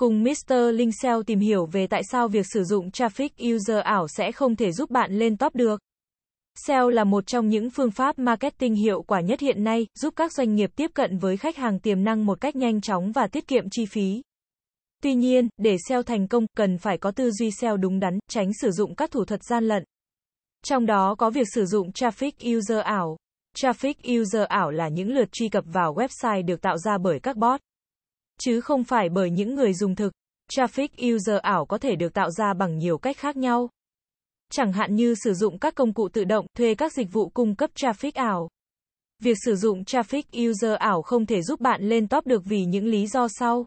Cùng Mr. Linh SEO tìm hiểu về tại sao việc sử dụng traffic user ảo sẽ không thể giúp bạn lên top được. SEO là một trong những phương pháp marketing hiệu quả nhất hiện nay, giúp các doanh nghiệp tiếp cận với khách hàng tiềm năng một cách nhanh chóng và tiết kiệm chi phí. Tuy nhiên, để SEO thành công, cần phải có tư duy SEO đúng đắn, tránh sử dụng các thủ thuật gian lận. Trong đó có việc sử dụng traffic user ảo. Traffic user ảo là những lượt truy cập vào website được tạo ra bởi các bot, chứ không phải bởi những người dùng thực. Traffic user ảo có thể được tạo ra bằng nhiều cách khác nhau. Chẳng hạn như sử dụng các công cụ tự động, thuê các dịch vụ cung cấp traffic ảo. Việc sử dụng traffic user ảo không thể giúp bạn lên top được vì những lý do sau.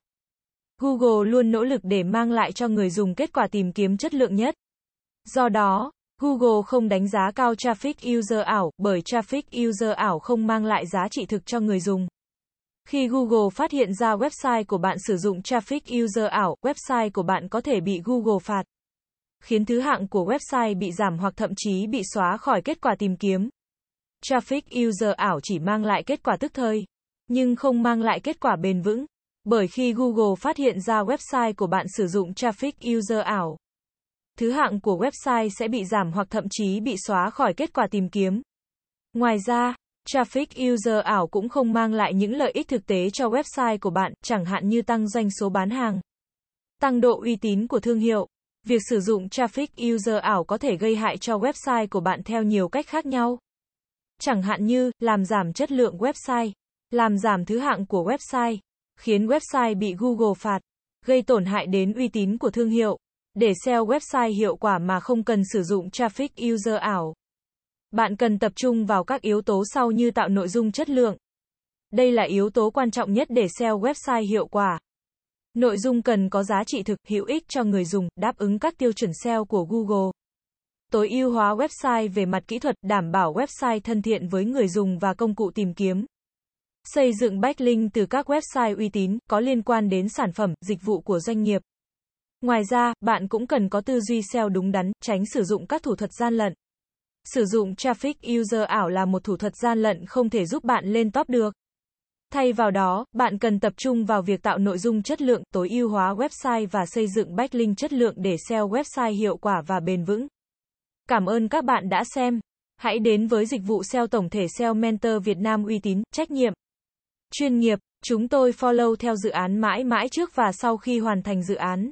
Google luôn nỗ lực để mang lại cho người dùng kết quả tìm kiếm chất lượng nhất. Do đó, Google không đánh giá cao traffic user ảo, bởi traffic user ảo không mang lại giá trị thực cho người dùng. Khi Google phát hiện ra website của bạn sử dụng traffic user ảo, website của bạn có thể bị Google phạt, khiến thứ hạng của website bị giảm hoặc thậm chí bị xóa khỏi kết quả tìm kiếm. Traffic user ảo chỉ mang lại kết quả tức thời, nhưng không mang lại kết quả bền vững. Bởi khi Google phát hiện ra website của bạn sử dụng traffic user ảo, thứ hạng của website sẽ bị giảm hoặc thậm chí bị xóa khỏi kết quả tìm kiếm. Ngoài ra, traffic user ảo cũng không mang lại những lợi ích thực tế cho website của bạn, chẳng hạn như tăng doanh số bán hàng, tăng độ uy tín của thương hiệu. Việc sử dụng traffic user ảo có thể gây hại cho website của bạn theo nhiều cách khác nhau. Chẳng hạn như, làm giảm chất lượng website, làm giảm thứ hạng của website, khiến website bị Google phạt, gây tổn hại đến uy tín của thương hiệu. Để SEO website hiệu quả mà không cần sử dụng traffic user ảo. Bạn cần tập trung vào các yếu tố sau như tạo nội dung chất lượng. Đây là yếu tố quan trọng nhất để SEO website hiệu quả. Nội dung cần có giá trị thực, hữu ích cho người dùng, đáp ứng các tiêu chuẩn SEO của Google. Tối ưu hóa website về mặt kỹ thuật, đảm bảo website thân thiện với người dùng và công cụ tìm kiếm. Xây dựng backlink từ các website uy tín, có liên quan đến sản phẩm, dịch vụ của doanh nghiệp. Ngoài ra, bạn cũng cần có tư duy SEO đúng đắn, tránh sử dụng các thủ thuật gian lận. Sử dụng traffic user ảo là một thủ thuật gian lận không thể giúp bạn lên top được. Thay vào đó, bạn cần tập trung vào việc tạo nội dung chất lượng, tối ưu hóa website và xây dựng backlink chất lượng để SEO website hiệu quả và bền vững. Cảm ơn các bạn đã xem. Hãy đến với dịch vụ SEO tổng thể SEO Mentor Việt Nam uy tín, trách nhiệm, chuyên nghiệp. Chúng tôi follow theo dự án mãi mãi trước và sau khi hoàn thành dự án.